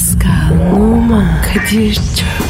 Pascal, Oman, Kadir çok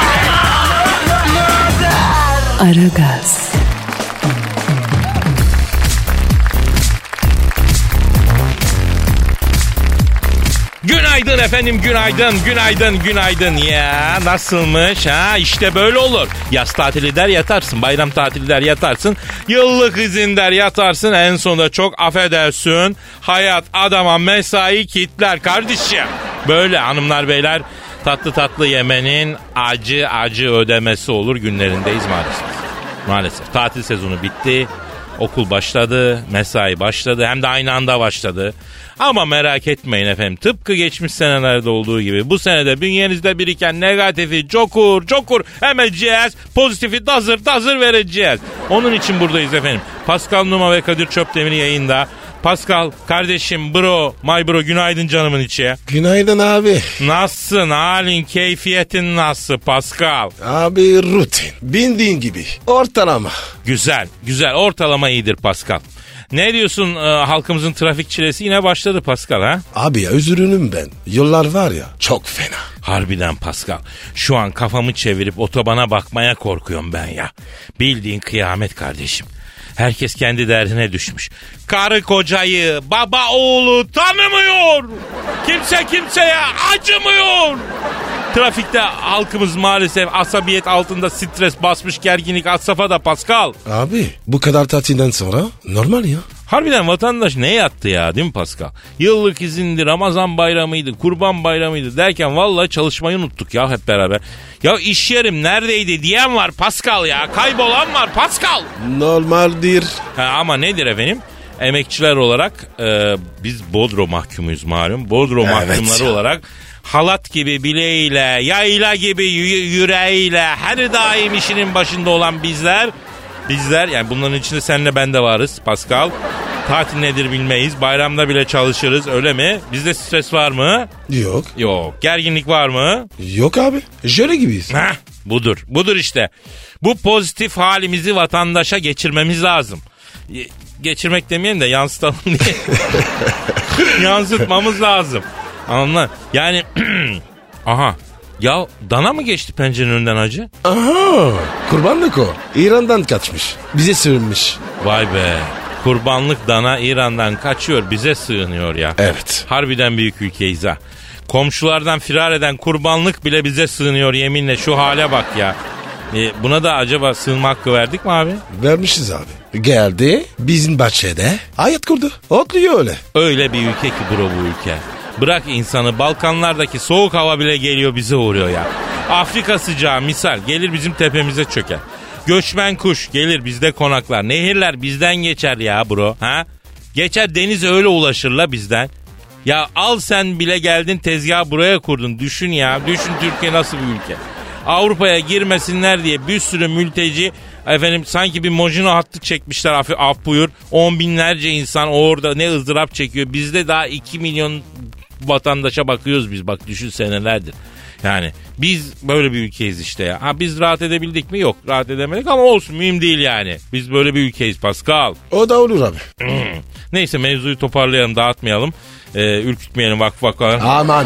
Aragaz, Günaydın efendim günaydın günaydın günaydın. Ya nasılmış ha? İşte böyle olur. Yaz tatili der yatarsın bayram tatili der yatarsın yıllık izin der yatarsın. En sonunda çok affedersin hayat adama mesai kitler kardeşim. Böyle hanımlar beyler tatlı tatlı yemenin acı acı ödemesi olur günlerindeyiz maalesef maalesef tatil sezonu bitti Okul başladı, mesai başladı hem de aynı anda başladı. Ama merak etmeyin efendim tıpkı geçmiş senelerde olduğu gibi bu senede bünyenizde biriken negatifi cokur cokur emeceğiz. Pozitifi dazır dazır vereceğiz. Onun için buradayız efendim. Pascal Numa ve Kadir Çöptemir yayında. Pascal kardeşim bro my bro günaydın canımın içi. Günaydın abi. Nasılsın halin keyfiyetin nasıl Pascal? Abi rutin. Bildiğin gibi. Ortalama. Güzel, güzel. Ortalama iyidir Pascal. Ne diyorsun e, halkımızın trafik çilesi yine başladı Pascal ha? Abi ya üzülürüm ben. Yollar var ya çok fena. Harbiden Pascal. Şu an kafamı çevirip otobana bakmaya korkuyorum ben ya. Bildiğin kıyamet kardeşim. Herkes kendi derdine düşmüş. Karı kocayı, baba oğlu tanımıyor. Kimse kimseye acımıyor. Trafikte halkımız maalesef asabiyet altında stres basmış gerginlik had safhada Pascal. Abi bu kadar tatilden sonra normal ya. Harbiden vatandaş ne yattı ya değil mi Pascal? Yıllık izindi, Ramazan bayramıydı, kurban bayramıydı derken vallahi çalışmayı unuttuk ya hep beraber. Ya iş yerim neredeydi diyen var Pascal ya. Kaybolan var Pascal. Normaldir. Ha, ama nedir efendim? Emekçiler olarak e, biz Bodro mahkumuyuz malum. Bodro Evet mahkumları olarak halat gibi bileğiyle, yayla gibi yü- yüreğiyle her daim işinin başında olan bizler bizler yani bunların içinde senle ben de varız Pascal. Tatil nedir bilmeyiz. Bayramda bile çalışırız öyle mi? Bizde stres var mı? Yok. Yok. Gerginlik var mı? Yok abi. Jöle gibiyiz. Heh, budur. Budur işte. Bu pozitif halimizi vatandaşa geçirmemiz lazım. Geçirmek demeyelim de yansıtalım diye. Yansıtmamız lazım. Anladın? Yani aha ya dana mı geçti pencerenin önünden hacı? Aha. Kurbanlık o. İran'dan kaçmış. Bize sığınmış. Vay be. Kurbanlık dana İran'dan kaçıyor bize sığınıyor ya. Evet. Harbiden büyük ülkeyiz ha. Komşulardan firar eden kurbanlık bile bize sığınıyor yeminle şu hale bak ya. E, buna da acaba sığınma hakkı verdik mi abi? Vermişiz abi. Geldi bizim bahçede hayat kurdu. Otluyor öyle. Öyle bir ülke ki bro bu ülke. Bırak insanı Balkanlardaki soğuk hava bile geliyor bize uğruyor ya. Afrika sıcağı misal gelir bizim tepemize çöker. Göçmen kuş gelir bizde konaklar. Nehirler bizden geçer ya bro. Ha? Geçer denize öyle ulaşırla bizden. Ya al sen bile geldin tezgah buraya kurdun. Düşün ya. Düşün Türkiye nasıl bir ülke. Avrupa'ya girmesinler diye bir sürü mülteci efendim sanki bir mojino hattı çekmişler af, af buyur. On binlerce insan orada ne ızdırap çekiyor. Bizde daha 2 milyon vatandaşa bakıyoruz biz bak düşün senelerdir. Yani biz böyle bir ülkeyiz işte ya. Ha biz rahat edebildik mi? Yok rahat edemedik ama olsun mühim değil yani. Biz böyle bir ülkeyiz Pascal. O da olur abi. Neyse mevzuyu toparlayalım dağıtmayalım. Ee, ürkütmeyelim vak vak. Aman aman aman.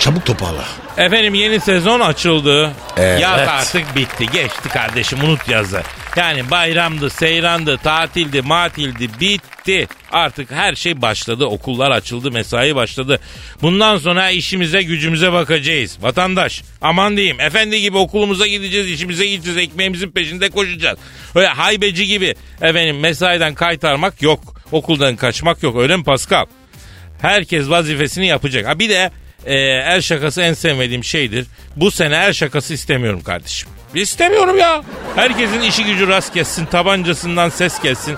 Çabuk toparla. Efendim yeni sezon açıldı. Evet. Yaz artık bitti. Geçti kardeşim unut yazı. Yani bayramdı, seyrandı, tatildi, matildi, bitti. Artık her şey başladı. Okullar açıldı, mesai başladı. Bundan sonra işimize gücümüze bakacağız. Vatandaş aman diyeyim efendi gibi okulumuza gideceğiz, işimize gideceğiz, ekmeğimizin peşinde koşacağız. Öyle haybeci gibi efendim mesaiden kaytarmak yok. Okuldan kaçmak yok öyle mi Pascal? Herkes vazifesini yapacak. Ha bir de e, el şakası en sevmediğim şeydir. Bu sene el şakası istemiyorum kardeşim. İstemiyorum ya. Herkesin işi gücü rast gelsin, tabancasından ses gelsin.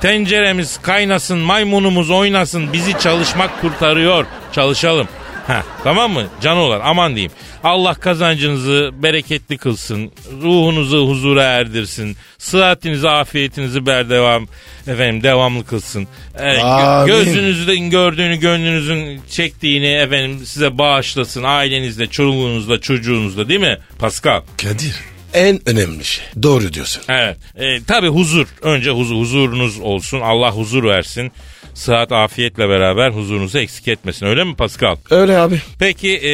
Tenceremiz kaynasın, maymunumuz oynasın. Bizi çalışmak kurtarıyor. Çalışalım. Ha, tamam mı? Canolar aman diyeyim. Allah kazancınızı bereketli kılsın. Ruhunuzu huzura erdirsin. Sıhhatinizi, afiyetinizi berdevam efendim devamlı kılsın. Gö- Amin. gözünüzden gördüğünü, gönlünüzün çektiğini efendim size bağışlasın. Ailenizle, çoluğunuzla, çocuğunuzla değil mi Pascal? Kadir en önemli şey. Doğru diyorsun. Evet. E, tabii huzur. Önce huzur, huzurunuz olsun. Allah huzur versin. Sıhhat, afiyetle beraber huzurunuzu eksik etmesin. Öyle mi Pascal? Öyle abi. Peki e,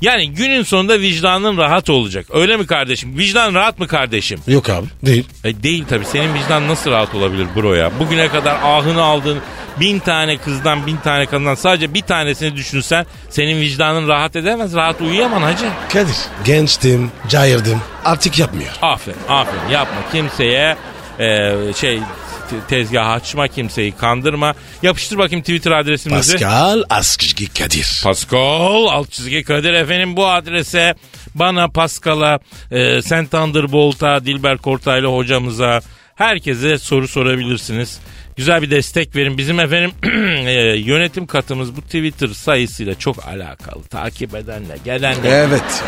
yani günün sonunda vicdanın rahat olacak. Öyle mi kardeşim? Vicdan rahat mı kardeşim? Yok abi değil. E, değil tabii. Senin vicdan nasıl rahat olabilir bro ya? Bugüne kadar ahını aldığın bin tane kızdan bin tane kadından sadece bir tanesini düşünsen senin vicdanın rahat edemez. Rahat uyuyamam hacı. Kadir gençtim, cayırdım. Artık yapmıyor. Aferin aferin yapma kimseye e, şey tezgah açma kimseyi kandırma. Yapıştır bakayım Twitter adresimizi. Pascal Askışki Kadir. Pascal alt çizgi Kadir efendim bu adrese bana Pascal'a e, Sen Thunderbolt'a Dilber Kortaylı hocamıza herkese soru sorabilirsiniz. Güzel bir destek verin. Bizim efendim e, yönetim katımız bu Twitter sayısıyla çok alakalı. Takip edenle, gelenle. Evet.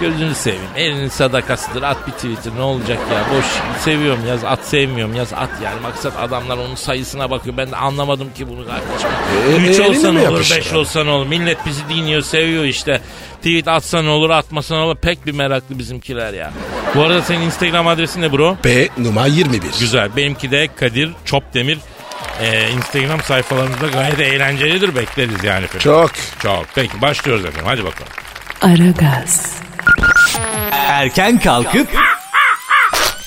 Gözünü seveyim. Elinin sadakasıdır. At bir Twitter ne olacak ya? Boş seviyorum yaz at sevmiyorum yaz at yani. Maksat adamlar onun sayısına bakıyor. Ben de anlamadım ki bunu kardeşim. E, 3 eline olsa mi ne olur yapıştı 5 yani? olsa ne olur. Millet bizi dinliyor seviyor işte. Tweet atsa ne olur atmasa ne olur. Pek bir meraklı bizimkiler ya. Bu arada senin Instagram adresin ne bro? P numara 21. Güzel. Benimki de Kadir Çopdemir. Ee, Instagram sayfalarımızda gayet eğlencelidir. Bekleriz yani. Çok. Çok. Peki başlıyoruz efendim. Hadi bakalım. Aragaz, Erken kalkıp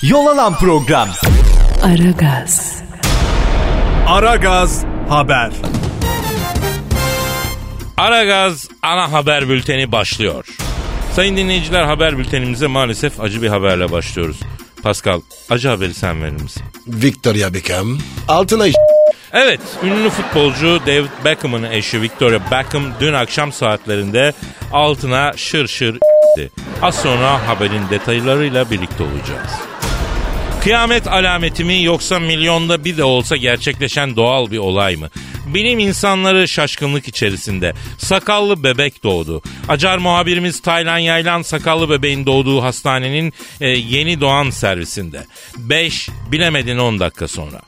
yol alan program. Aragaz, Aragaz haber. Aragaz ana haber bülteni başlıyor. Sayın dinleyiciler haber bültenimize maalesef acı bir haberle başlıyoruz. Pascal acı haberi sen verir misin? Victoria Beckham. Altına Evet, ünlü futbolcu David Beckham'ın eşi Victoria Beckham dün akşam saatlerinde altına şır şır. Az sonra haberin detaylarıyla birlikte olacağız. Kıyamet alameti mi yoksa milyonda bir de olsa gerçekleşen doğal bir olay mı? Bilim insanları şaşkınlık içerisinde. Sakallı bebek doğdu. Acar muhabirimiz Taylan Yaylan sakallı bebeğin doğduğu hastanenin e, yeni doğan servisinde. 5 bilemedin 10 dakika sonra.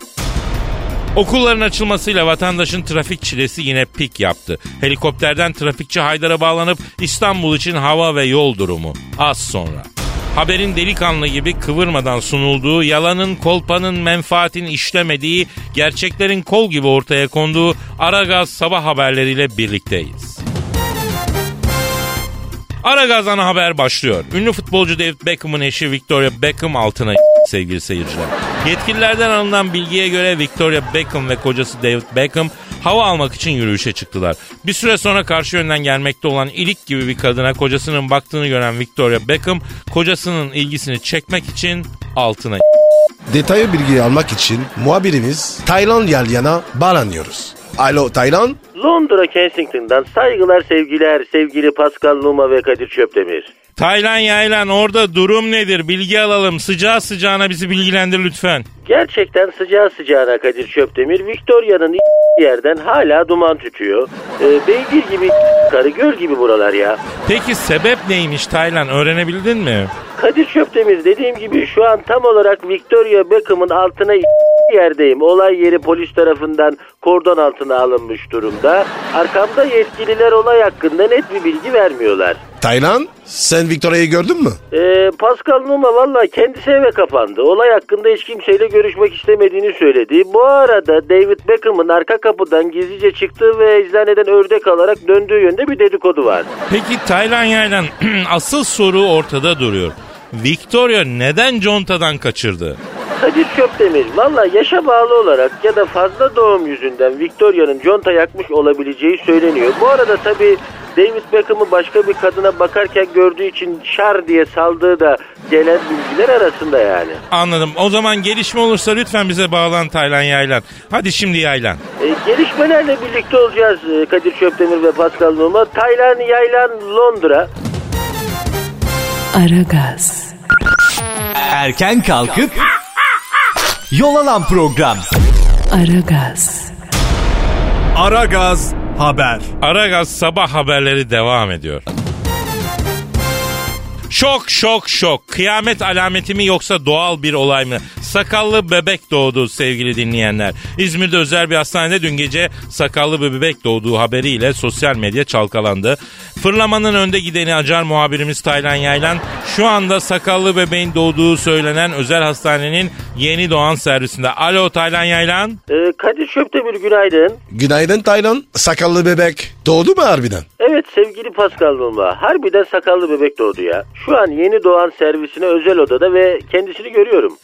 Okulların açılmasıyla vatandaşın trafik çilesi yine pik yaptı. Helikopterden trafikçi Haydar'a bağlanıp İstanbul için hava ve yol durumu. Az sonra. Haberin delikanlı gibi kıvırmadan sunulduğu, yalanın, kolpanın, menfaatin işlemediği, gerçeklerin kol gibi ortaya konduğu Aragaz sabah haberleriyle birlikteyiz. Aragaz ana haber başlıyor. Ünlü futbolcu David Beckham'ın eşi Victoria Beckham altına sevgili seyirciler. Yetkililerden alınan bilgiye göre Victoria Beckham ve kocası David Beckham hava almak için yürüyüşe çıktılar. Bir süre sonra karşı yönden gelmekte olan ilik gibi bir kadına kocasının baktığını gören Victoria Beckham kocasının ilgisini çekmek için altına Detaylı bilgi almak için muhabirimiz Taylan Yalyan'a bağlanıyoruz. Alo Taylan. Londra Kensington'dan saygılar sevgiler sevgili Pascal Numa ve Kadir Çöptemir. Taylan yaylan orada durum nedir bilgi alalım sıcağı sıcağına bizi bilgilendir lütfen. Gerçekten sıcağı sıcağına Kadir Çöptemir Victoria'nın yerden hala duman tütüyor. Ee, beygir gibi karı göl gibi buralar ya. Peki sebep neymiş Taylan öğrenebildin mi? Kadir Çöptemir dediğim gibi şu an tam olarak Victoria Beckham'ın altına yerdeyim. Olay yeri polis tarafından kordon altına alınmış durumda. Arkamda yetkililer olay hakkında net bir bilgi vermiyorlar. Taylan sen Victoria'yı gördün mü? Ee, Pascal Numa valla kendisi eve kapandı. Olay hakkında hiç kimseyle görüşmek istemediğini söyledi. Bu arada David Beckham'ın arka kapıdan gizlice çıktığı ve eczaneden ördek alarak döndüğü yönde bir dedikodu var. Peki Taylan yaylan asıl soru ortada duruyor. Victoria neden contadan kaçırdı? Kadir Çöptemir valla yaşa bağlı olarak ya da fazla doğum yüzünden Victoria'nın conta yakmış olabileceği söyleniyor. Bu arada tabi David Beckham'ı başka bir kadına bakarken gördüğü için şar diye saldığı da gelen bilgiler arasında yani. Anladım. O zaman gelişme olursa lütfen bize bağlan Taylan yaylan. Hadi şimdi yaylan. E, gelişmelerle birlikte olacağız e, Kadir Çöptemir ve Pascal Numa. Taylan Yaylan Londra. Aragaz, Erken kalkıp yol alan program. Aragaz, Aragaz haber. Aragaz sabah haberleri devam ediyor. Şok şok şok. Kıyamet alameti mi yoksa doğal bir olay mı? Sakallı bebek doğdu sevgili dinleyenler. İzmir'de özel bir hastanede dün gece sakallı bir bebek doğduğu haberiyle sosyal medya çalkalandı. Fırlamanın önde gideni acar muhabirimiz Taylan Yaylan şu anda sakallı bebeğin doğduğu söylenen özel hastanenin yeni doğan servisinde. Alo Taylan Yaylan. Ee, Kadir Şöptemir günaydın. Günaydın Taylan. Sakallı bebek. Doğdu mu harbiden? Evet sevgili Pascal Numa. Harbiden sakallı bebek doğdu ya. Şu an yeni doğan servisine özel odada ve kendisini görüyorum.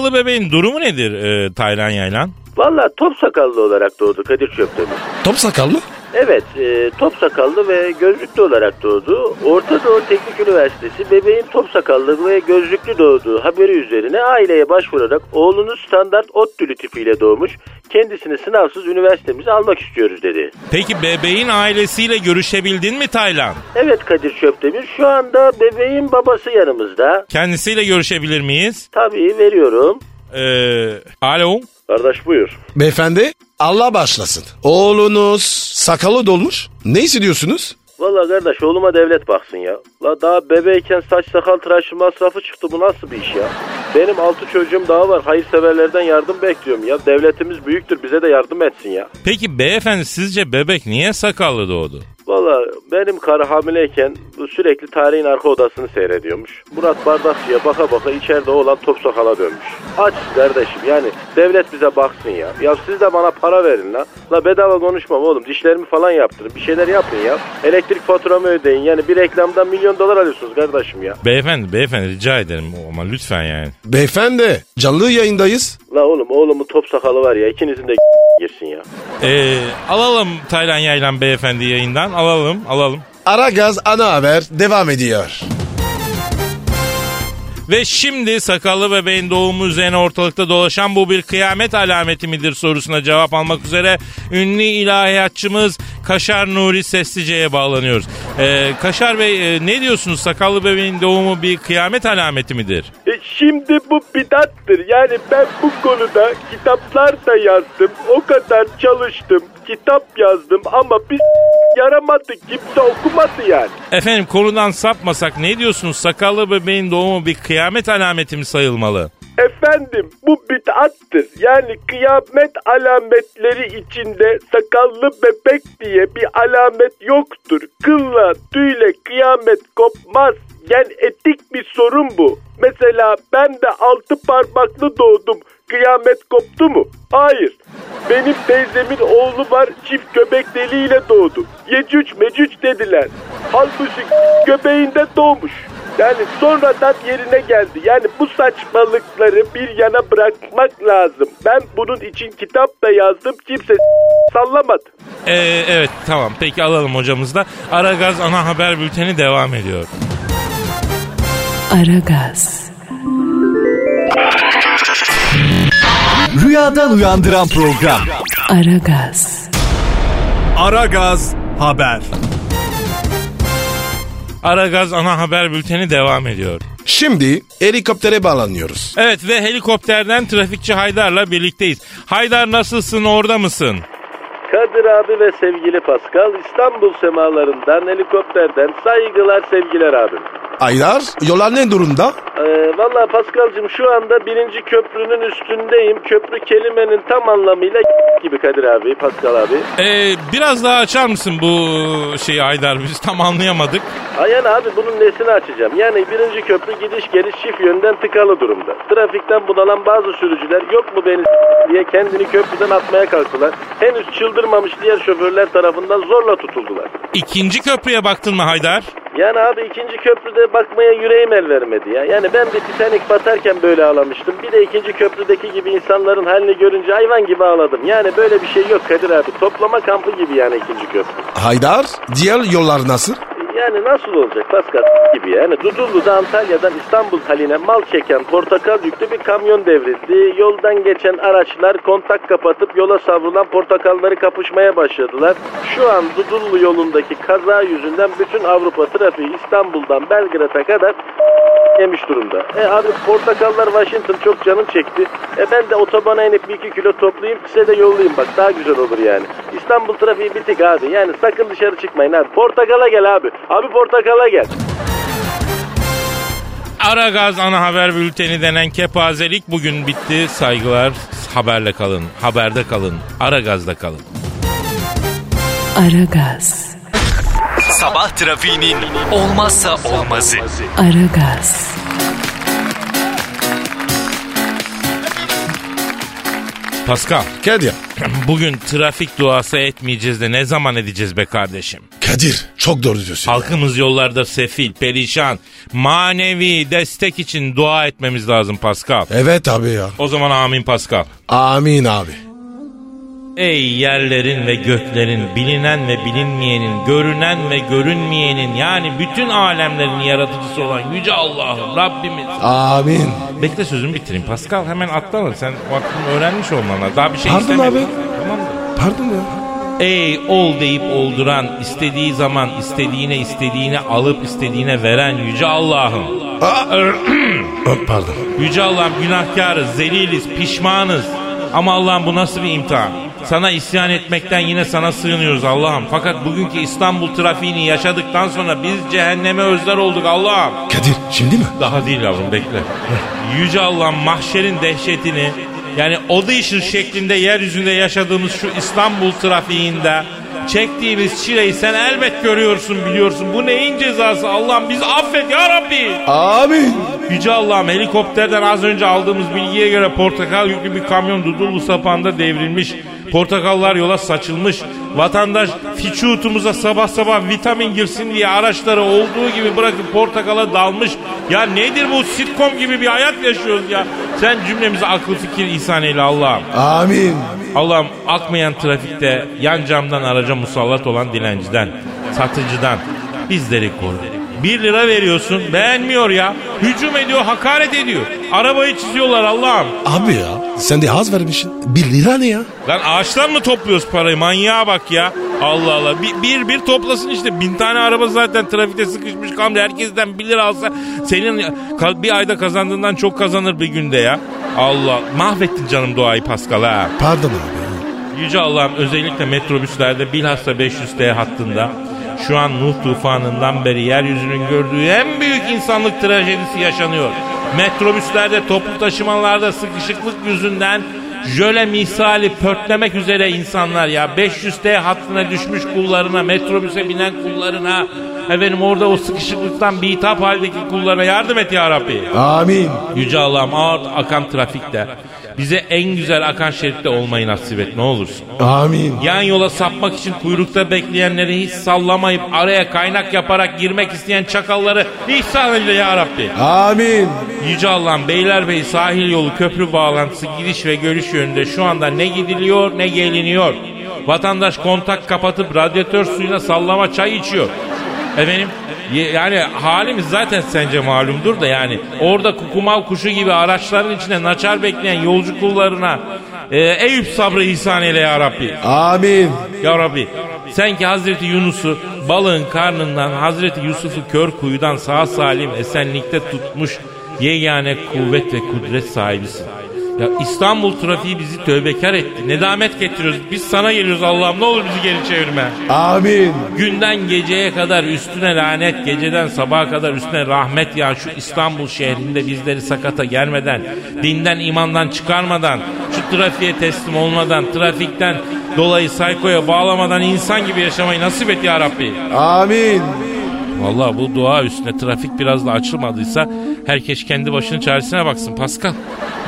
Sakallı bebeğin durumu nedir e, Taylan Yaylan? Valla top sakallı olarak doğdu Kadir Şöptemir. Top sakal mı? Evet, e, top sakallı ve gözlüklü olarak doğdu. Orta Doğu Teknik Üniversitesi bebeğin top sakallı ve gözlüklü doğduğu haberi üzerine aileye başvurarak oğlunuz standart ot dülü tipiyle doğmuş. Kendisini sınavsız üniversitemize almak istiyoruz dedi. Peki bebeğin ailesiyle görüşebildin mi Taylan? Evet Kadir Çöptemir şu anda bebeğin babası yanımızda. Kendisiyle görüşebilir miyiz? Tabii veriyorum. Ee, alo? Kardeş buyur. Beyefendi Allah başlasın. Oğlunuz sakalı dolmuş. Ne hissediyorsunuz? Valla kardeş oğluma devlet baksın ya. La daha bebeyken saç sakal tıraşı masrafı çıktı bu nasıl bir iş ya? Benim altı çocuğum daha var hayırseverlerden yardım bekliyorum ya. Devletimiz büyüktür bize de yardım etsin ya. Peki beyefendi sizce bebek niye sakallı doğdu? Valla benim karı hamileyken bu sürekli tarihin arka odasını seyrediyormuş. Murat Bardakçı'ya baka baka içeride olan top sakala dönmüş. Aç kardeşim yani devlet bize baksın ya. Ya siz de bana para verin la. La bedava konuşmam oğlum dişlerimi falan yaptırın bir şeyler yapın ya. Elektrik faturamı ödeyin yani bir reklamdan milyon dolar alıyorsunuz kardeşim ya. Beyefendi beyefendi rica ederim ama lütfen yani. Beyefendi canlı yayındayız. La oğlum oğlumun top sakalı var ya ikinizin de girsin ya. Ee, alalım Taylan Yaylan beyefendi yayından alalım alalım. Ara gaz ana haber devam ediyor. Ve şimdi sakallı bebeğin doğumu üzerine ortalıkta dolaşan bu bir kıyamet alameti midir sorusuna cevap almak üzere ünlü ilahiyatçımız Kaşar Nuri Seslice'ye bağlanıyoruz. Ee, Kaşar Bey e, ne diyorsunuz sakallı bebeğin doğumu bir kıyamet alameti midir? E şimdi bu bidattır. Yani ben bu konuda kitaplar da yazdım. O kadar çalıştım. Kitap yazdım ama bir yaramadı. Kimse okumadı yani. Efendim konudan sapmasak ne diyorsunuz sakallı bebeğin doğumu bir kıyamet alameti mi sayılmalı? Efendim bu bid'attır. Yani kıyamet alametleri içinde sakallı bebek diye bir alamet yoktur. Kılla tüyle kıyamet kopmaz. Yani etik bir sorun bu. Mesela ben de altı parmaklı doğdum. Kıyamet koptu mu? Hayır. Benim teyzemin oğlu var çift göbek deliğiyle doğdu. Yecüc mecüc dediler. Halbuki göbeğinde doğmuş. Yani sonradan yerine geldi. Yani bu saçmalıkları bir yana bırakmak lazım. Ben bunun için kitap da yazdım. Kimse sallamadı. Ee, evet tamam peki alalım hocamızda. Aragaz ana haber bülteni devam ediyor. Aragaz, Rüyadan uyandıran program. Aragaz, Aragaz haber. Aragaz ana haber bülteni devam ediyor. Şimdi helikoptere bağlanıyoruz. Evet ve helikopterden trafikçi Haydar'la birlikteyiz. Haydar nasılsın orada mısın? Kadir abi ve sevgili Pascal İstanbul semalarından helikopterden saygılar sevgiler abim. Aydar yollar ne durumda? Ee, Valla Pascal'cığım şu anda birinci köprünün üstündeyim. Köprü kelimenin tam anlamıyla gibi Kadir abi, Pascal abi. Ee, biraz daha açar mısın bu şeyi Haydar biz tam anlayamadık. Aynen abi bunun nesini açacağım. Yani birinci köprü gidiş geliş çift yönden tıkalı durumda. Trafikten bunalan bazı sürücüler yok mu beni diye kendini köprüden atmaya kalktılar. Henüz çıldırmamış diğer şoförler tarafından zorla tutuldular. İkinci köprüye baktın mı Haydar? Yani abi ikinci köprüde bakmaya yüreğim el vermedi ya. Yani ben de Titanic batarken böyle ağlamıştım. Bir de ikinci köprüdeki gibi insanların halini görünce hayvan gibi ağladım. Yani böyle bir şey yok Kadir abi. Toplama kampı gibi yani ikinci köprü. Haydar diğer yollar nasıl? Yani nasıl olacak Pascal gibi yani Dudullu'da Antalya'dan İstanbul haline mal çeken portakal yüklü bir kamyon devrildi. Yoldan geçen araçlar kontak kapatıp yola savrulan portakalları kapışmaya başladılar. Şu an Dudullu yolundaki kaza yüzünden bütün Avrupa trafiği İstanbul'dan Belgrad'a kadar yemiş durumda. E abi portakallar Washington çok canım çekti. E ben de otobana inip bir iki kilo toplayayım size de yollayayım bak daha güzel olur yani. İstanbul trafiği bitik abi yani sakın dışarı çıkmayın abi. Portakala gel abi. Abi portakala gel. Ara gaz ana haber bülteni denen kepazelik bugün bitti. Saygılar. Haberle kalın. Haberde kalın. Ara gazda kalın. Aragaz, Sabah trafiğinin olmazsa olmazı. Aragaz, Pascal. Kadir. Bugün trafik duası etmeyeceğiz de ne zaman edeceğiz be kardeşim? Kadir. Çok doğru diyorsun. Halkımız yollarda sefil, perişan, manevi destek için dua etmemiz lazım Pascal. Evet abi ya. O zaman amin Pascal. Amin abi. Ey yerlerin ve göklerin, bilinen ve bilinmeyenin, görünen ve görünmeyenin yani bütün alemlerin yaratıcısı olan Yüce Allah'ım Rabbimiz. Amin. Bekle sözümü bitireyim Pascal hemen atlama sen vaktini öğrenmiş olman lazım. Daha bir şey Pardon istemedim. abi. Tamam? Pardon ya. Ey ol deyip olduran, istediği zaman istediğine istediğine alıp istediğine veren Yüce Allah'ım. Hop, Pardon. Yüce Allah'ım günahkarız, zeliliz, pişmanız. Ama Allah'ım bu nasıl bir imtihan? Sana isyan etmekten yine sana sığınıyoruz Allah'ım. Fakat bugünkü İstanbul trafiğini yaşadıktan sonra biz cehenneme özler olduk Allah'ım. Kadir şimdi mi? Daha değil yavrum bekle. Yüce Allah'ım mahşerin dehşetini yani audition şeklinde yeryüzünde yaşadığımız şu İstanbul trafiğinde çektiğimiz çileyi sen elbet görüyorsun biliyorsun. Bu neyin cezası Allah'ım bizi affet ya Rabbi. Amin. Yüce Allah'ım helikopterden az önce aldığımız bilgiye göre portakal yüklü bir kamyon Dudullu sapanda devrilmiş. Portakallar yola saçılmış. Vatandaş fiçutumuza sabah sabah vitamin girsin diye araçları olduğu gibi bırakıp portakala dalmış. Ya nedir bu sitcom gibi bir hayat yaşıyoruz ya. Sen cümlemize akıl fikir ihsan eyle Allah'ım. Amin. Allah'ım akmayan trafikte yan camdan araca musallat olan dilenciden, satıcıdan bizleri koru. Bir lira veriyorsun beğenmiyor ya. Hücum ediyor hakaret ediyor. Arabayı çiziyorlar Allah'ım. Abi ya sen de az vermişsin. Bir lira ne ya? Lan ağaçtan mı topluyoruz parayı manyağa bak ya. Allah Allah bir, bir, bir toplasın işte bin tane araba zaten trafikte sıkışmış kalmış. Herkesten bir lira alsa senin bir ayda kazandığından çok kazanır bir günde ya. Allah mahvettin canım doğayı Pascal ha. Pardon abi. Yüce Allah'ım özellikle metrobüslerde bilhassa 500T hattında şu an Nuh tufanından beri yeryüzünün gördüğü en büyük insanlık trajedisi yaşanıyor. Metrobüslerde toplu taşımalarda sıkışıklık yüzünden jöle misali pörtlemek üzere insanlar ya 500T hattına düşmüş kullarına metrobüse binen kullarına efendim orada o sıkışıklıktan bitap haldeki kullarına yardım et ya Rabbi. Amin. Yüce Allah'ım ağır akan trafikte bize en güzel akan şeritte olmayı nasip et ne olursun. Amin. Yan yola sapmak için kuyrukta bekleyenleri hiç sallamayıp araya kaynak yaparak girmek isteyen çakalları ihsan eyle ya Rabbi. Amin. Yüce Allah'ım Beylerbeyi sahil yolu köprü bağlantısı gidiş ve görüş yönünde şu anda ne gidiliyor ne geliniyor. Vatandaş kontak kapatıp radyatör suyuna sallama çay içiyor. Efendim yani halimiz zaten sence malumdur da yani orada kukumav kuşu gibi araçların içinde naçar bekleyen yolcu kullarına e, Eyüp sabrı ihsan eyle ya Rabbi. Amin. Ya Rabbi sen ki Hazreti Yunus'u balığın karnından Hazreti Yusuf'u kör kuyudan sağ salim esenlikte tutmuş yegane kuvvet ve kudret sahibisin. Ya İstanbul trafiği bizi tövbekar etti. Nedamet getiriyoruz. Biz sana geliyoruz Allah'ım ne olur bizi geri çevirme. Amin. Günden geceye kadar üstüne lanet, geceden sabaha kadar üstüne rahmet ya şu İstanbul şehrinde bizleri sakata gelmeden, dinden imandan çıkarmadan, şu trafiğe teslim olmadan, trafikten dolayı saykoya bağlamadan insan gibi yaşamayı nasip et ya Rabbi. Amin. Vallahi bu dua üstüne trafik biraz da açılmadıysa herkes kendi başının çaresine baksın Pascal.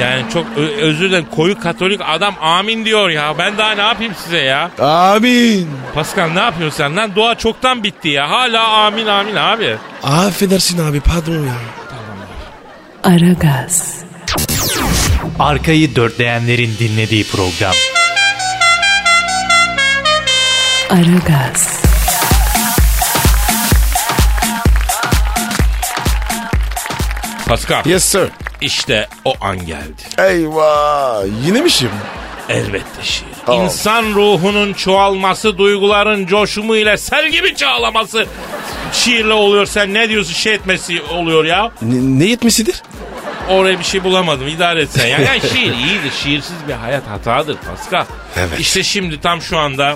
Yani çok özür dilerim koyu katolik adam amin diyor ya. Ben daha ne yapayım size ya? Amin. Pascal ne yapıyorsun sen lan? Dua çoktan bitti ya. Hala amin amin abi. Affedersin abi pardon ya. Aragaz, Arkayı dörtleyenlerin dinlediği program. Aragaz, Pascal Yes sir. işte o an geldi. Eyvah. Yine mi şimdi? Elbette şiir. Oh. İnsan ruhunun çoğalması, duyguların coşumu ile sel gibi çağlaması şiirle oluyor. Sen ne diyorsun şey etmesi oluyor ya. Ne, ne yetmesidir? Oraya bir şey bulamadım idare et sen. ya. Yani şiir iyidir. Şiirsiz bir hayat hatadır Pascal. Evet. İşte şimdi tam şu anda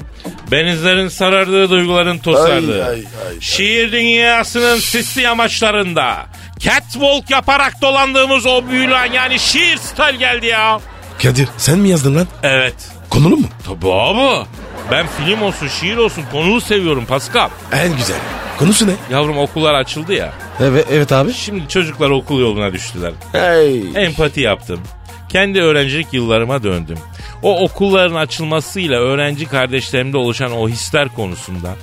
benizlerin sarardığı duyguların tosardığı. Ay, ay, ay, şiir dünyasının sisli yamaçlarında catwalk yaparak dolandığımız o büyülen yani şiir style geldi ya. Kadir sen mi yazdın lan? Evet. Konulu mu? Tabii abi. Ben film olsun, şiir olsun konulu seviyorum Pascal. En güzel. Konusu ne? Yavrum okullar açıldı ya. Evet, evet abi. Şimdi çocuklar okul yoluna düştüler. Hey. Empati yaptım. Kendi öğrencilik yıllarıma döndüm. O okulların açılmasıyla öğrenci kardeşlerimde oluşan o hisler konusunda.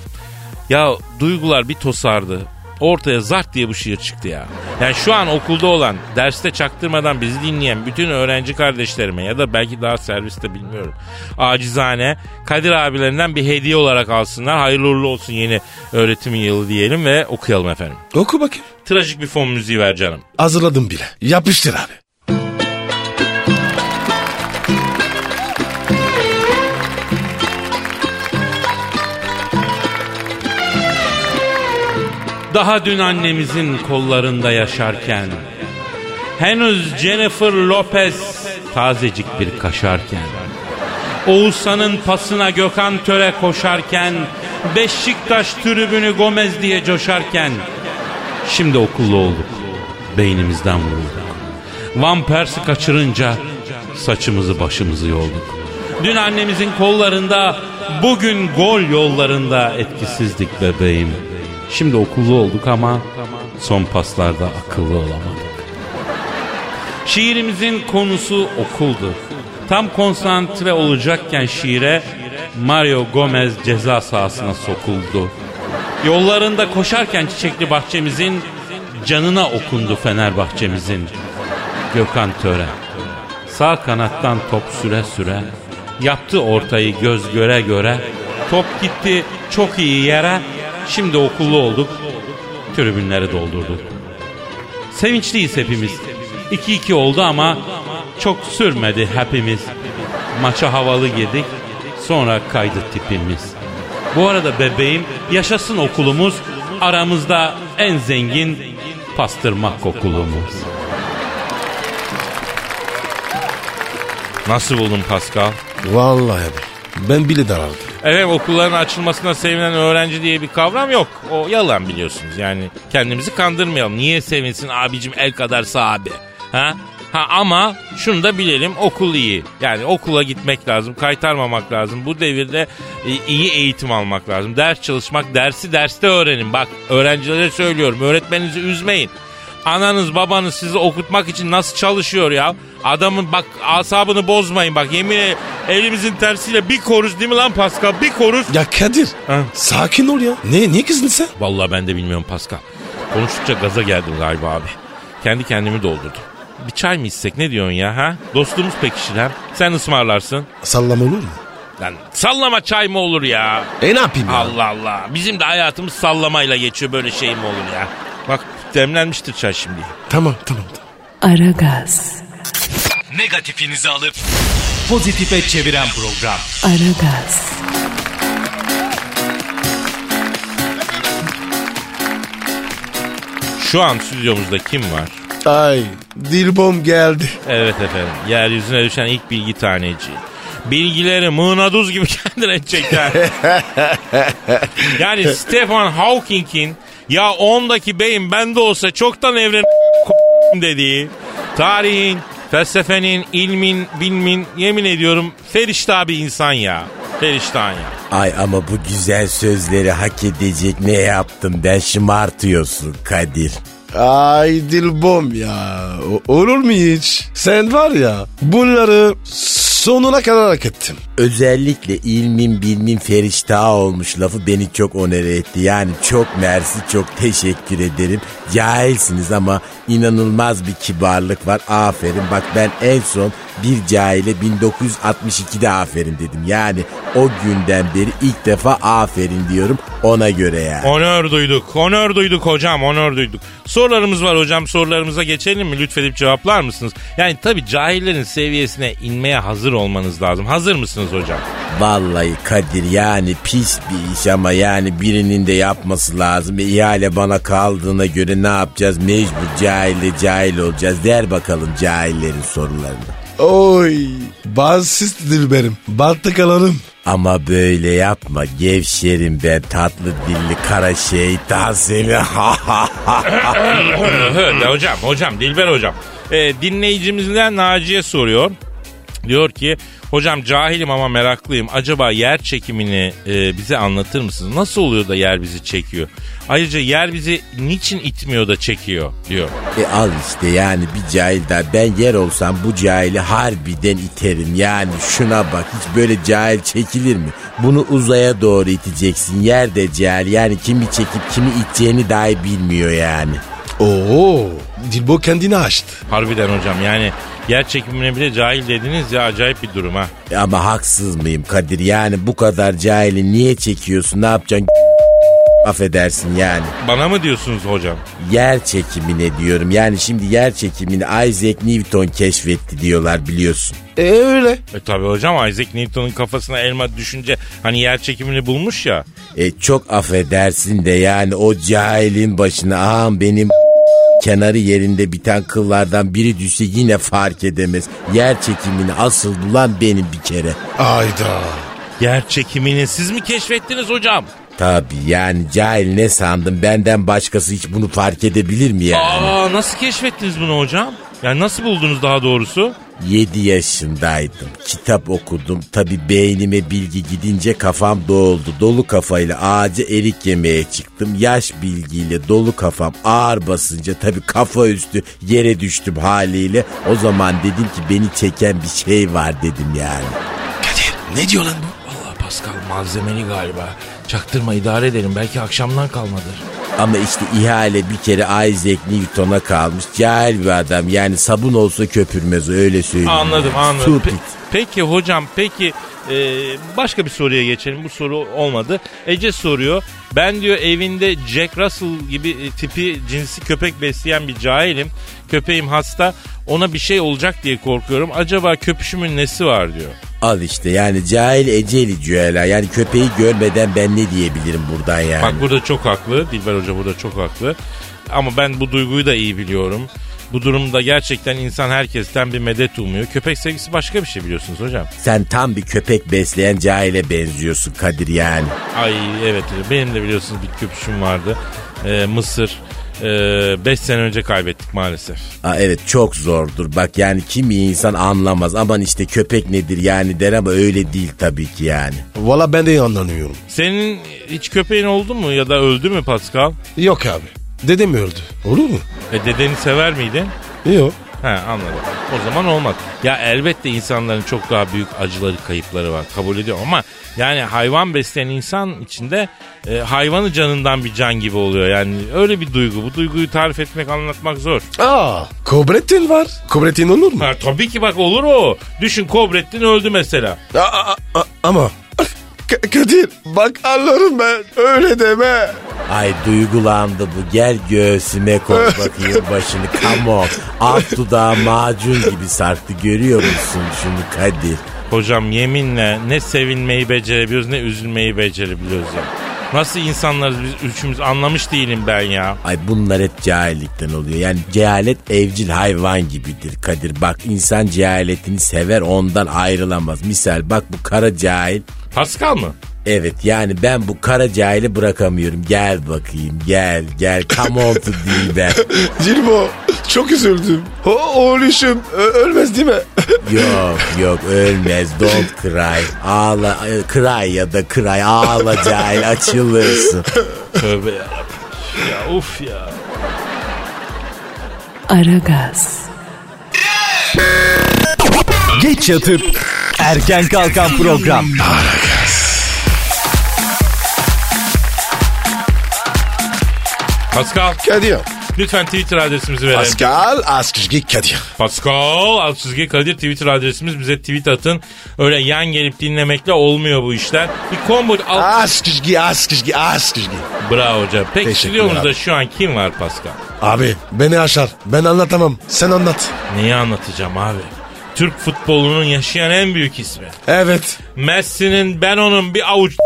Ya duygular bir tosardı. Ortaya zart diye bu şiir çıktı ya. Yani şu an okulda olan, derste çaktırmadan bizi dinleyen bütün öğrenci kardeşlerime ya da belki daha serviste bilmiyorum. Acizane Kadir abilerinden bir hediye olarak alsınlar. Hayırlı uğurlu olsun yeni öğretim yılı diyelim ve okuyalım efendim. Oku bakayım. Trajik bir fon müziği ver canım. Hazırladım bile. Yapıştır abi. Daha dün annemizin kollarında yaşarken Henüz Jennifer Lopez tazecik bir kaşarken Oğuzhan'ın pasına Gökhan Töre koşarken Beşiktaş tribünü Gomez diye coşarken Şimdi okullu olduk Beynimizden vurulduk. Van Pers'i kaçırınca Saçımızı başımızı yolduk. Dün annemizin kollarında Bugün gol yollarında Etkisizdik bebeğim Şimdi okullu olduk ama son paslarda akıllı olamadık. Şiirimizin konusu okuldu. Tam konsantre olacakken şiire Mario Gomez ceza sahasına sokuldu. Yollarında koşarken çiçekli bahçemizin canına okundu Fenerbahçemizin. Gökhan Töre sağ kanattan top süre süre yaptı ortayı göz göre göre top gitti çok iyi yere Şimdi okullu olduk. Tribünleri doldurduk. Sevinçliyiz hepimiz. 2-2 oldu ama çok sürmedi hepimiz. Maça havalı girdik. Sonra kaydı tipimiz. Bu arada bebeğim yaşasın okulumuz. Aramızda en zengin pastırmak okulumuz. Nasıl buldun Pascal? Vallahi abi. Ben bile daraldım. Evet okulların açılmasına sevinen öğrenci diye bir kavram yok. O yalan biliyorsunuz. Yani kendimizi kandırmayalım. Niye sevinsin abicim el kadarsa abi? Ha? Ha ama şunu da bilelim okul iyi. Yani okula gitmek lazım, kaytarmamak lazım. Bu devirde e, iyi eğitim almak lazım. Ders çalışmak, dersi derste öğrenin. Bak öğrencilere söylüyorum öğretmeninizi üzmeyin. Ananız babanız sizi okutmak için nasıl çalışıyor ya? Adamın bak asabını bozmayın bak yemin ederim elimizin tersiyle bir koruz değil mi lan Pascal bir koruz. Ya Kadir. Ha. Sakin ol ya. Ne, niye kızdın sen? Vallahi ben de bilmiyorum Pascal. Konuştukça gaza geldim galiba abi. Kendi kendimi doldurdum. Bir çay mı içsek ne diyorsun ya ha? Dostluğumuz pekişir Sen ısmarlarsın. Sallama olur mu? Lan sallama çay mı olur ya? E ne yapayım ya? Allah Allah. Bizim de hayatımız sallamayla geçiyor böyle şey mi olur ya? Bak demlenmiştir çay şimdi. Tamam tamam. Aragaz, Negatifinizi alıp pozitife çeviren program. Aragaz, Şu an stüdyomuzda kim var? Ay Dilbom geldi. Evet efendim. Yeryüzüne düşen ilk bilgi taneci. Bilgileri mığnaduz gibi kendine çeker. yani Stephen Hawking'in ya ondaki beyin bende olsa çoktan evren dediği tarihin, felsefenin, ilmin, bilmin yemin ediyorum ferişta bir insan ya. Feriştan ya. Ay ama bu güzel sözleri hak edecek ne yaptım ben şımartıyorsun Kadir. Ay Dilbom ya. O- olur mu hiç? Sen var ya bunları sonuna kadar hak ettim. Özellikle ilmin bilmin ferişta olmuş lafı beni çok onere etti. Yani çok mersi çok teşekkür ederim. Cahilsiniz ama inanılmaz bir kibarlık var. Aferin bak ben en son Bir cahile 1962'de aferin dedim. Yani o günden beri ilk defa aferin diyorum ona göre yani. Onör duyduk. Onör duyduk hocam. Onör duyduk. Sorularımız var hocam. Sorularımıza geçelim mi? Lütfedip cevaplar mısınız? Yani tabii cahillerin seviyesine inmeye hazır olmanız lazım. Hazır mısınız hocam? Vallahi Kadir yani pis bir iş ama yani birinin de yapması lazım. E, ihale bana kaldığına göre ne yapacağız? Mecbur cahille cahil olacağız. Der bakalım cahillerin sorularını. Oy. Basit Dilberim. Battık alalım. Ama böyle yapma gevşerim ben tatlı dilli kara şeytan seni. Hocam, hocam, Dilber hocam. Ee, dinleyicimizden Naciye soruyor. Diyor ki hocam cahilim ama meraklıyım. Acaba yer çekimini e, bize anlatır mısınız? Nasıl oluyor da yer bizi çekiyor? Ayrıca yer bizi niçin itmiyor da çekiyor diyor. e al işte yani bir cahil daha ben yer olsam bu cahili harbiden iterim. Yani şuna bak hiç böyle cahil çekilir mi? Bunu uzaya doğru iteceksin. Yer de cahil yani kimi çekip kimi iteceğini dahi bilmiyor yani. Oo. Dilbo kendini açtı. Harbiden hocam yani yer çekimine bile cahil dediniz ya acayip bir durum ha. Ama haksız mıyım Kadir? Yani bu kadar cahili niye çekiyorsun? Ne yapacaksın? Affedersin yani. Bana mı diyorsunuz hocam? Yer çekimine diyorum. Yani şimdi yer çekimini Isaac Newton keşfetti diyorlar biliyorsun. E öyle. E tabi hocam Isaac Newton'un kafasına elma düşünce hani yer çekimini bulmuş ya. E çok affedersin de yani o cahilin başına ağam benim kenarı yerinde biten kıllardan biri düşse yine fark edemez. Yer çekimini asıl bulan benim bir kere. Ayda. Yer çekimini siz mi keşfettiniz hocam? Tabii yani cahil ne sandım benden başkası hiç bunu fark edebilir mi yani? Aa nasıl keşfettiniz bunu hocam? Yani nasıl buldunuz daha doğrusu? 7 yaşındaydım. Kitap okudum. Tabi beynime bilgi gidince kafam doldu. Dolu kafayla ağaca erik yemeye çıktım. Yaş bilgiyle dolu kafam ağır basınca tabi kafa üstü yere düştüm haliyle. O zaman dedim ki beni çeken bir şey var dedim yani. Kadir ne diyor lan bu? Vallahi Pascal malzemeli galiba. Çaktırma idare edelim belki akşamdan kalmadır. Ama işte ihale bir kere Isaac Newton'a kalmış. Cahil bir adam yani sabun olsa köpürmez öyle söyleyeyim. Anladım anladım. Stupid. Pe- peki hocam peki e, başka bir soruya geçelim. Bu soru olmadı. Ece soruyor. Ben diyor evinde Jack Russell gibi e, tipi cinsi köpek besleyen bir cahilim. Köpeğim hasta. Ona bir şey olacak diye korkuyorum. Acaba köpüşümün nesi var diyor. Al işte yani cahil eceli cüela. Yani köpeği görmeden ben ne diyebilirim buradan yani. Bak burada çok haklı. Dilber Hoca burada çok haklı. Ama ben bu duyguyu da iyi biliyorum. Bu durumda gerçekten insan herkesten bir medet umuyor. Köpek sevgisi başka bir şey biliyorsunuz hocam. Sen tam bir köpek besleyen cahile benziyorsun Kadir yani. Ay evet benim de biliyorsunuz bir köpüşüm vardı. Ee, Mısır. 5 sene önce kaybettik maalesef. Aa, evet çok zordur. Bak yani kimi insan anlamaz. Aman işte köpek nedir yani der ama öyle değil tabii ki yani. Valla ben de anlamıyorum. Senin hiç köpeğin oldu mu ya da öldü mü Pascal? Yok abi. Dedem öldü. Olur mu? E dedeni sever miydin? Yok. He anladım. O zaman olmaz. Ya elbette insanların çok daha büyük acıları, kayıpları var. Kabul ediyorum ama yani hayvan besleyen insan içinde e, hayvanı canından bir can gibi oluyor. Yani öyle bir duygu. Bu duyguyu tarif etmek, anlatmak zor. Aa, Kobrettin var. Kobrettin olur mu? Ha, tabii ki bak olur o. Düşün Kobrettin öldü mesela. Aa, aa, aa, ama Kadir bak anlarım ben öyle deme. Ay duygulandı bu. Gel göğsüme koy bakayım başını. Come on. Alt dudağı macun gibi sarktı. Görüyor musun şunu Kadir? Hocam yeminle ne sevinmeyi becerebiliyoruz ne üzülmeyi becerebiliyoruz ya. Nasıl insanlarız biz üçümüz anlamış değilim ben ya. Ay bunlar hep cahillikten oluyor. Yani cehalet evcil hayvan gibidir Kadir. Bak insan cehaletini sever ondan ayrılamaz. Misal bak bu kara cahil. Pascal mı? Evet yani ben bu kara cahili bırakamıyorum. Gel bakayım gel gel. Come on to Dilber. Cilbo çok üzüldüm. O, oğluşum ölmez değil mi? Yok yok ölmez don't cry. Ağla e, cry ya da cry ağla cahil açılırsın. Tövbe ya. Ya uf ya. Aragaz, Geç yatıp erken kalkan program. Pascal Kadir Lütfen Twitter adresimizi verelim. Pascal Askışgi Kadir. Pascal alt çizgi Kadir Twitter adresimiz bize tweet atın. Öyle yan gelip dinlemekle olmuyor bu işler. Bir combo alt... Askışgi Askışgi Askışgi. Bravo hocam. Peki stüdyomuzda şu an kim var Pascal? Abi beni aşar. Ben anlatamam. Sen anlat. Neyi anlatacağım abi? Türk futbolunun yaşayan en büyük ismi. Evet. Messi'nin ben onun bir avuç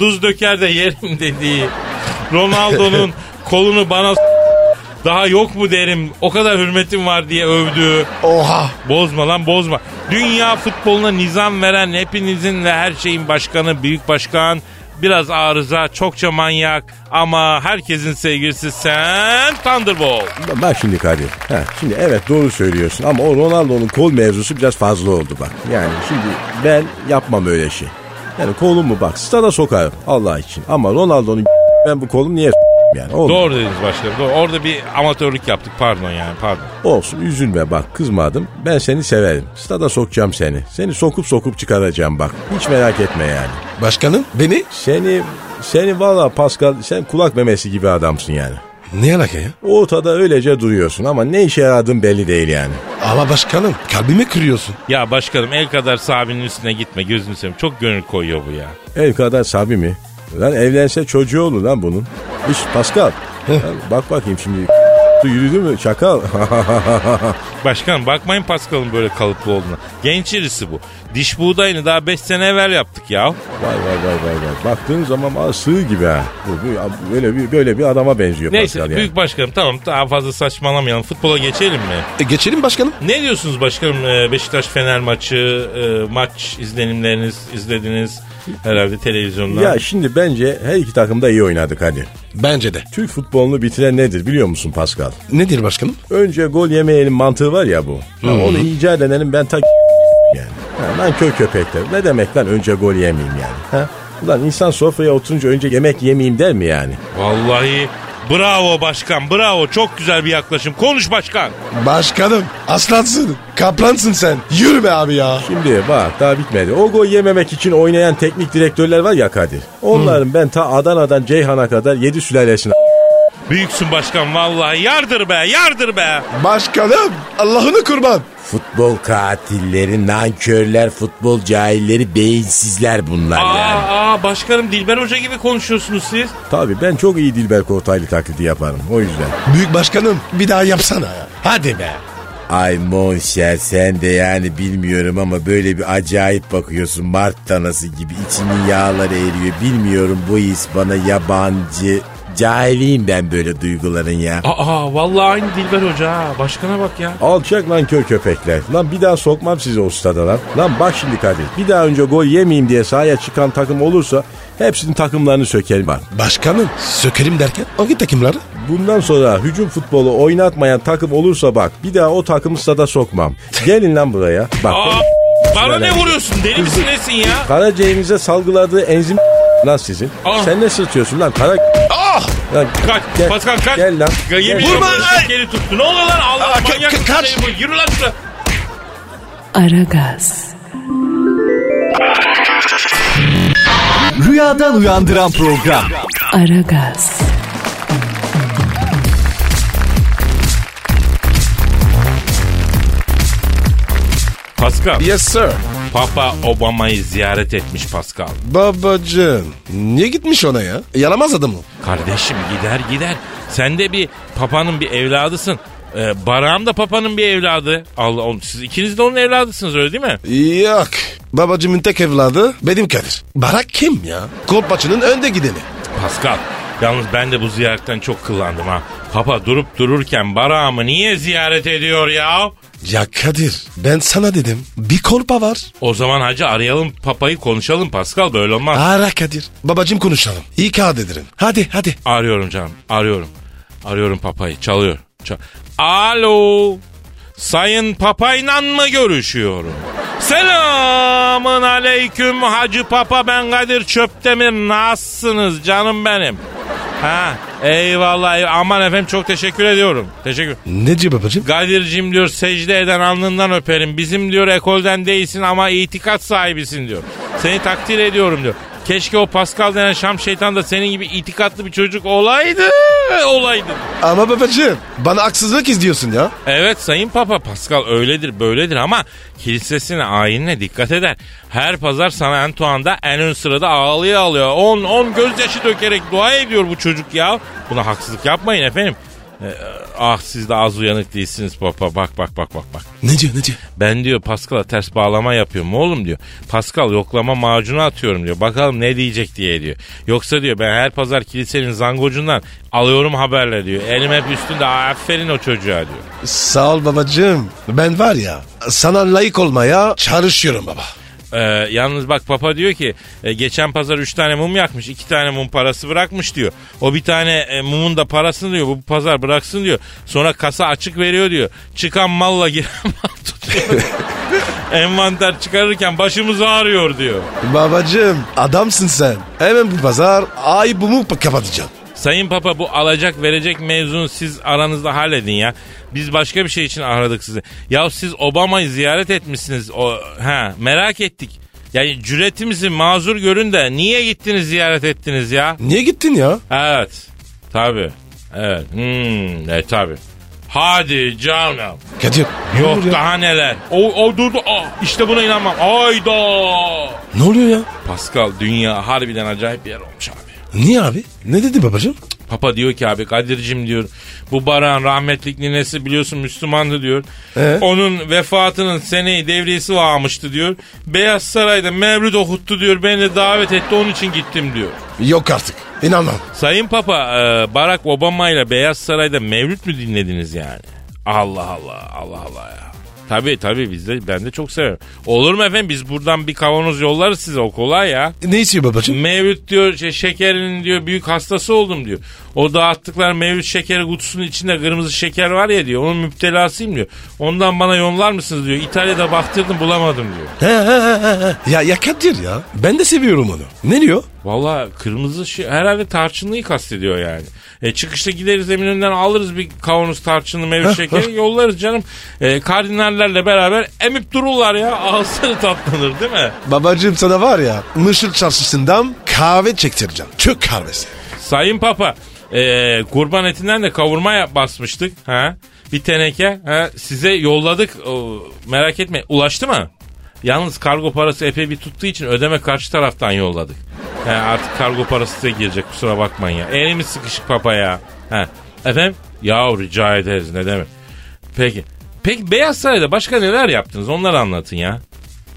duz döker de yerim dediği. Ronaldo'nun kolunu bana daha yok mu derim o kadar hürmetim var diye övdüğü. Oha. Bozma lan bozma. Dünya futboluna nizam veren hepinizin ve her şeyin başkanı büyük başkan. Biraz arıza, çokça manyak ama herkesin sevgilisi sen Thunderbolt. Bak şimdi Kadir. Ha, şimdi evet doğru söylüyorsun ama o Ronaldo'nun kol mevzusu biraz fazla oldu bak. Yani şimdi ben yapmam öyle şey. Yani kolumu bak stada sokarım Allah için. Ama Ronaldo'nun ben bu kolum niye yani olmaz. Doğru dediniz başkanım. Doğru. Orada bir amatörlük yaptık pardon yani pardon. Olsun üzülme bak kızmadım. Ben seni severim. Stada sokacağım seni. Seni sokup sokup çıkaracağım bak. Hiç merak etme yani. Başkanım beni? Seni seni valla Pascal sen kulak memesi gibi adamsın yani. Ne alaka ya? Ortada öylece duruyorsun ama ne işe yaradığın belli değil yani. Ama başkanım kalbimi kırıyorsun. Ya başkanım el kadar sahibinin üstüne gitme gözünü seveyim. Çok gönül koyuyor bu ya. El kadar sabi mi? Lan evlense çocuğu olur lan bunun. İş Pascal. Lan bak bakayım şimdi yürüdü mü çakal? Başkanım bakmayın Pascal'ın böyle kalıplı olduğuna. Genç irisi bu. Diş buğdayını daha 5 sene evvel yaptık ya. vay vay vay vay vay. Baktığın zaman aa, sığ gibi ha. Bu, bu- böyle bir böyle bir adama benziyor Neyse Pascal yani. büyük başkanım tamam daha fazla saçmalamayalım. Futbola geçelim mi? E, geçelim başkanım. Ne diyorsunuz başkanım Ee, Beşiktaş Fener maçı e, maç izlenimleriniz izlediniz herhalde televizyonda. Ya şimdi bence her iki takım da iyi oynadık hadi. Bence de. Türk futbolunu bitiren nedir biliyor musun Pascal? Nedir başkanım? Önce gol yemeyelim mantığı var ya bu. Ha, onu icat edenin ben ta yani. Ha, lan kör köpekler. Ne demek lan önce gol yemeyeyim yani. Ha? Ulan insan sofraya oturunca önce yemek yemeyeyim der mi yani? Vallahi bravo başkan bravo çok güzel bir yaklaşım. Konuş başkan. Başkanım aslansın. Kaplansın sen. Yürü be abi ya. Şimdi bak daha bitmedi. O gol yememek için oynayan teknik direktörler var ya Kadir. Onların ben ta Adana'dan Ceyhan'a kadar yedi sülalesine Büyüksün başkan vallahi yardır be yardır be. Başkanım Allah'ını kurban. Futbol katilleri, nankörler, futbol cahilleri, beyinsizler bunlar Aa, yani. aa başkanım Dilber Hoca gibi konuşuyorsunuz siz. Tabii ben çok iyi Dilber Kortaylı taklidi yaparım o yüzden. Büyük başkanım bir daha yapsana ya. Hadi be. Ay Monşer sen de yani bilmiyorum ama böyle bir acayip bakıyorsun Mart tanası gibi içinin yağları eriyor. Bilmiyorum bu his bana yabancı. Cahiliyim ben böyle duyguların ya. Aa vallahi aynı Dilber Hoca ha. Başkana bak ya. Alçak lan kör köpekler. Lan bir daha sokmam sizi o stada lan. Lan bak şimdi Kadir. Bir daha önce gol yemeyeyim diye sahaya çıkan takım olursa hepsinin takımlarını sökerim bak. Başkanım sökerim derken hangi takımları? Bundan sonra hücum futbolu oynatmayan takım olursa bak bir daha o takımı stada sokmam. Gelin lan buraya. Bak. Aa, bana ne vuruyorsun? Deli misin nesin ya? Karaciğerinize salgıladığı enzim lan sizin. Ah. Sen ne sırtıyorsun lan? Kara... Ah! Lan, Kaç. Gel. Pascal kaç. Gel lan. Gel. ediyorum Vurma! eşek geri tuttu. Ne oluyor lan? Allah Aa, manyak ka- kaç. Bu? Yürü lan şuraya. Aragaz, Rüyadan uyandıran program. Aragaz, Pascal. Yes sir. Papa Obama'yı ziyaret etmiş Pascal. Babacığım niye gitmiş ona ya? Yaramaz adam o. Kardeşim gider gider. Sen de bir papanın bir evladısın. Ee, Barak'ım da papanın bir evladı. Allah oğlum, siz ikiniz de onun evladısınız öyle değil mi? Yok. Babacığımın tek evladı benim Kadir. Barak kim ya? Kolpaçının önde gideni. Pascal. Yalnız ben de bu ziyaretten çok kıllandım ha. Papa durup dururken Barak'ımı niye ziyaret ediyor ya? Ya Kadir ben sana dedim bir kolpa var. O zaman hacı arayalım papayı konuşalım Pascal böyle olmaz. Ara Kadir. Babacığım konuşalım. İkaz ederim. Hadi hadi. Arıyorum canım arıyorum. Arıyorum papayı çalıyor. Çal- Alo. Sayın papayla mı görüşüyorum? Selamın aleyküm Hacı Papa ben Kadir Çöptemir nasılsınız canım benim? Ha eyvallah eyvallah. aman efendim çok teşekkür ediyorum. Teşekkür. Ne diyor babacığım? Kadir'cim diyor secde eden alnından öperim. Bizim diyor ekolden değilsin ama itikat sahibisin diyor. Seni takdir ediyorum diyor. Keşke o Pascal denen Şam şeytan da senin gibi itikatlı bir çocuk olaydı. Olaydı. Ama babacığım bana haksızlık izliyorsun ya. Evet Sayın Papa Pascal öyledir böyledir ama kilisesine ayinine dikkat eder. Her pazar San Antoine'da en ön sırada ağlıyor ağlıyor. 10 10 gözyaşı dökerek dua ediyor bu çocuk ya. Buna haksızlık yapmayın efendim. Ee, ah siz de az uyanık değilsiniz papa. Bak bak bak bak bak. Ne diyor ne diyor? Ben diyor Pascal'a ters bağlama yapıyorum oğlum diyor. Pascal yoklama macunu atıyorum diyor. Bakalım ne diyecek diye diyor. Yoksa diyor ben her pazar kilisenin zangocundan alıyorum haberler diyor. Elim hep üstünde aferin o çocuğa diyor. Sağ ol babacığım. Ben var ya sana layık olmaya çalışıyorum baba. Ee, yalnız bak papa diyor ki e, geçen pazar 3 tane mum yakmış 2 tane mum parası bırakmış diyor. O bir tane e, mumun da parasını diyor bu pazar bıraksın diyor. Sonra kasa açık veriyor diyor. Çıkan malla giren mal tutuyor. Envanter çıkarırken başımız ağrıyor diyor. Babacığım adamsın sen. Hemen bu pazar ay bu mu kapatacağım. Sayın Papa bu alacak verecek mevzunu siz aranızda halledin ya. Biz başka bir şey için aradık sizi. Ya siz Obama'yı ziyaret etmişsiniz. O, ha, merak ettik. Yani cüretimizi mazur görün de niye gittiniz ziyaret ettiniz ya? Niye gittin ya? Evet. Tabi. Evet. Hmm, e tabi. Hadi canım. Kadir. ne Yok ya? daha neler. O, o durdu. Aa, işte buna inanmam. Ayda. Ne oluyor ya? Pascal dünya harbiden acayip bir yer olmuş abi. Niye abi? Ne dedi babacığım? Papa diyor ki abi Kadir'cim diyor bu Baran rahmetlik ninesi biliyorsun Müslümandı diyor. Ee? Onun vefatının seneyi devriyesi varmıştı diyor. Beyaz Saray'da mevlüt okuttu diyor. Beni de davet etti onun için gittim diyor. Yok artık. İnanmam. Sayın Papa e, Barack Obama ile Beyaz Saray'da mevlüt mü dinlediniz yani? Allah Allah Allah Allah ya. Tabii tabii biz de ben de çok severim. Olur mu efendim biz buradan bir kavanoz yollarız size o kolay ya. Ne istiyor babacığım? Mevlüt diyor şey, şekerinin diyor büyük hastası oldum diyor. O dağıttıkları mevlüt şekeri kutusunun içinde kırmızı şeker var ya diyor. Onun müptelasıyım diyor. Ondan bana yollar mısınız diyor. İtalya'da baktırdım bulamadım diyor. He, he, he, he. Ya, ya Kadir ya. Ben de seviyorum onu. Ne diyor? Valla kırmızı şey herhalde tarçınlıyı kastediyor yani. E, çıkışta gideriz Eminönü'nden alırız bir kavanoz tarçınlı mevlüt şekeri yollarız canım. E, kardinallerle beraber emip dururlar ya. Ağızları tatlanır değil mi? Babacığım sana var ya Mışıl çarşısından kahve çektireceğim. Türk kahvesi. Sayın Papa e, kurban etinden de kavurma yap basmıştık. Ha? Bir teneke ha? size yolladık. O, merak etme ulaştı mı? Yalnız kargo parası epey bir tuttuğu için ödeme karşı taraftan yolladık. Ha, artık kargo parası size girecek kusura bakmayın ya. Elimiz sıkışık papa ya. Ha. Efendim? Yahu rica ederiz ne demek. Peki. Peki Beyaz Saray'da başka neler yaptınız onları anlatın ya.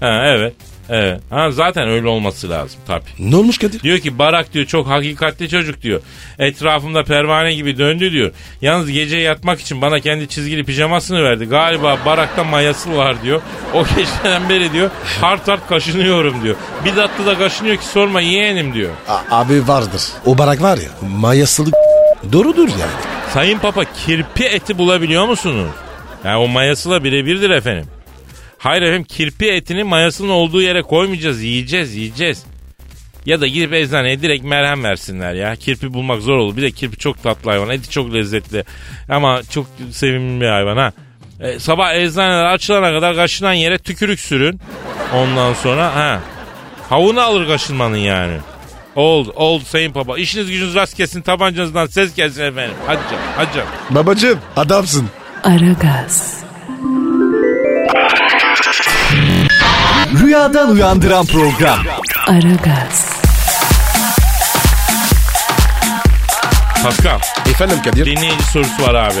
Ha, evet. Evet. Ha, zaten öyle olması lazım tabii. Ne olmuş Kadir? Diyor ki Barak diyor çok hakikatli çocuk diyor. Etrafımda pervane gibi döndü diyor. Yalnız gece yatmak için bana kendi çizgili pijamasını verdi. Galiba Barak'ta mayası var diyor. O geceden beri diyor hart hart kaşınıyorum diyor. Bir tatlı da kaşınıyor ki sorma yeğenim diyor. A- abi vardır. O barak var ya mayasılık doğrudur yani. Sayın Papa kirpi eti bulabiliyor musunuz? Yani o mayasıyla birebirdir efendim. Hayır efendim kirpi etini mayasının olduğu yere koymayacağız yiyeceğiz yiyeceğiz. Ya da gidip eczaneye direkt merhem versinler ya. Kirpi bulmak zor olur. Bir de kirpi çok tatlı hayvan. Eti çok lezzetli. Ama çok sevimli bir hayvan ha. E, sabah eczaneler açılana kadar kaşınan yere tükürük sürün. Ondan sonra ha. Havunu alır kaşınmanın yani. Oldu, oldu Sayın Papa. İşiniz gücünüz rast kesin, tabancanızdan ses gelsin efendim. Hadi canım, hadi canım. Babacığım adamsın. Aragaz, Rüyadan uyandıran program. Aragaz, Pascal, Efendim Kadir. dinleyici sorusu var abi.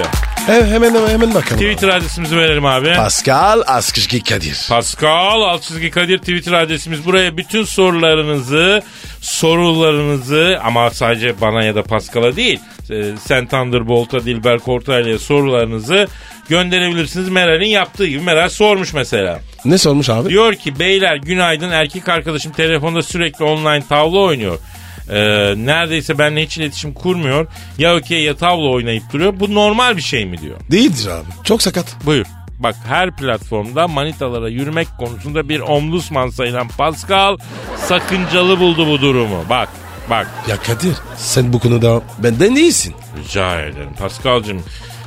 He, hemen hemen bakalım. Twitter adresimizi verelim abi. Pascal Askışki Kadir. Pascal Altçizgi Kadir Twitter adresimiz. Buraya bütün sorularınızı, sorularınızı ama sadece bana ya da Pascal'a değil. e, Sen Thunderbolt'a, Dilber Kortaylı'ya sorularınızı gönderebilirsiniz. Meral'in yaptığı gibi. Meral sormuş mesela. Ne sormuş abi? Diyor ki beyler günaydın erkek arkadaşım telefonda sürekli online tavla oynuyor. Ee, neredeyse benimle hiç iletişim kurmuyor. Ya okey ya tavla oynayıp duruyor. Bu normal bir şey mi diyor. Değildir abi. Çok sakat. Buyur. Bak her platformda manitalara yürümek konusunda bir omlusman sayılan Pascal sakıncalı buldu bu durumu. Bak bak Ya Kadir sen bu konuda benden iyisin. rica ederim Pascal'cığım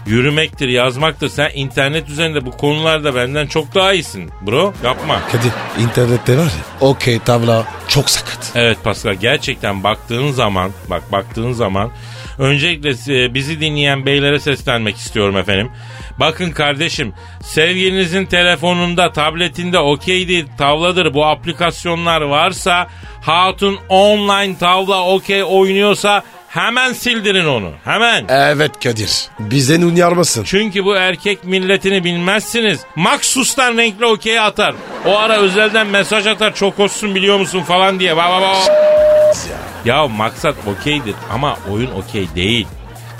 yürümektir yazmaktır sen internet üzerinde bu konularda benden çok daha iyisin bro yapma. Kadir internette var ya okey tavla çok sakat. Evet Pascal gerçekten baktığın zaman bak baktığın zaman öncelikle e, bizi dinleyen beylere seslenmek istiyorum efendim. Bakın kardeşim sevgilinizin telefonunda tabletinde okeydir tavladır bu aplikasyonlar varsa hatun online tavla okey oynuyorsa hemen sildirin onu hemen. Evet Kadir. Bize uyarmasın. Çünkü bu erkek milletini bilmezsiniz. Maksustan renkli okey atar. O ara özelden mesaj atar çok hoşsun biliyor musun falan diye. Ba ba ba. Ya maksat okeydir ama oyun okey değil.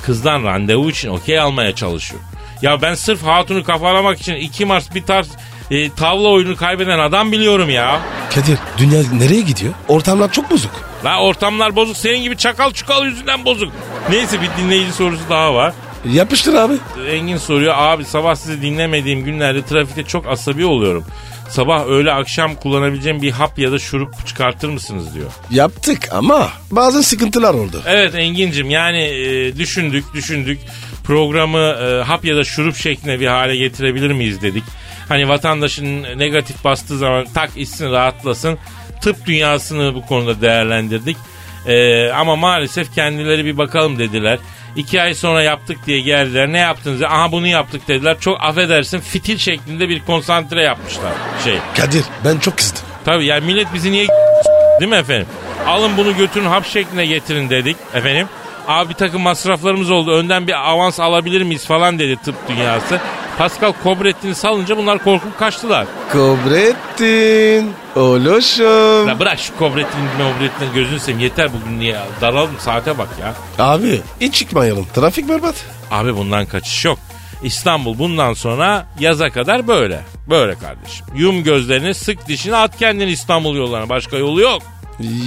Kızdan randevu için okey almaya çalışıyor. Ya ben sırf hatunu kafalamak için 2 Mars bir tarz e, tavla oyunu kaybeden adam biliyorum ya. Kadir dünya nereye gidiyor? Ortamlar çok bozuk. La ortamlar bozuk senin gibi çakal çukal yüzünden bozuk. Neyse bir dinleyici sorusu daha var. Yapıştır abi. Engin soruyor abi sabah sizi dinlemediğim günlerde trafikte çok asabi oluyorum. Sabah öğle akşam kullanabileceğim bir hap ya da şurup çıkartır mısınız diyor. Yaptık ama bazı sıkıntılar oldu. Evet Engin'cim yani e, düşündük düşündük programı e, hap ya da şurup şeklinde bir hale getirebilir miyiz dedik. Hani vatandaşın negatif bastığı zaman tak içsin rahatlasın. Tıp dünyasını bu konuda değerlendirdik. E, ama maalesef kendileri bir bakalım dediler. İki ay sonra yaptık diye geldiler. Ne yaptınız? Aha bunu yaptık dediler. Çok affedersin fitil şeklinde bir konsantre yapmışlar şey. Kadir ben çok kızdım. Tabii yani millet bizi niye değil mi efendim? Alın bunu götürün hap şekline getirin dedik efendim. Abi bir takım masraflarımız oldu. Önden bir avans alabilir miyiz falan dedi tıp dünyası. Pascal Kobrettin'i salınca bunlar korkup kaçtılar. Kobrettin. Oloşum. La bırak şu Kobrettin'i Kobrettin'i gözünü seveyim yeter bugün niye ya? Daralım saate bak ya. Abi hiç çıkmayalım. Trafik berbat. Abi bundan kaçış yok. İstanbul bundan sonra yaza kadar böyle. Böyle kardeşim. Yum gözlerini sık dişini at kendini İstanbul yollarına. Başka yolu yok.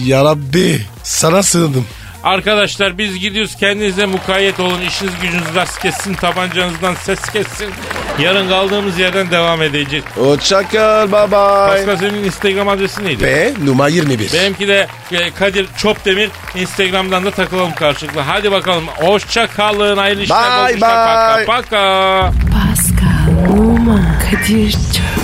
Ya Rabbi sana sığındım. Arkadaşlar biz gidiyoruz kendinize mukayyet olun. İşiniz gücünüz rast kessin tabancanızdan ses kessin. Yarın kaldığımız yerden devam edeceğiz. Hoşçakal bye bye. Pascal senin Instagram adresi neydi? Ve numara 21. Benimki de e, Kadir Çopdemir. Instagram'dan da takılalım karşılıklı. Hadi bakalım. Hoşça kalın. Hayırlı işler. Bye bye. Paka paka. Pascal, Oman, Kadir çok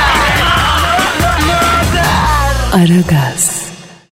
Aragaz.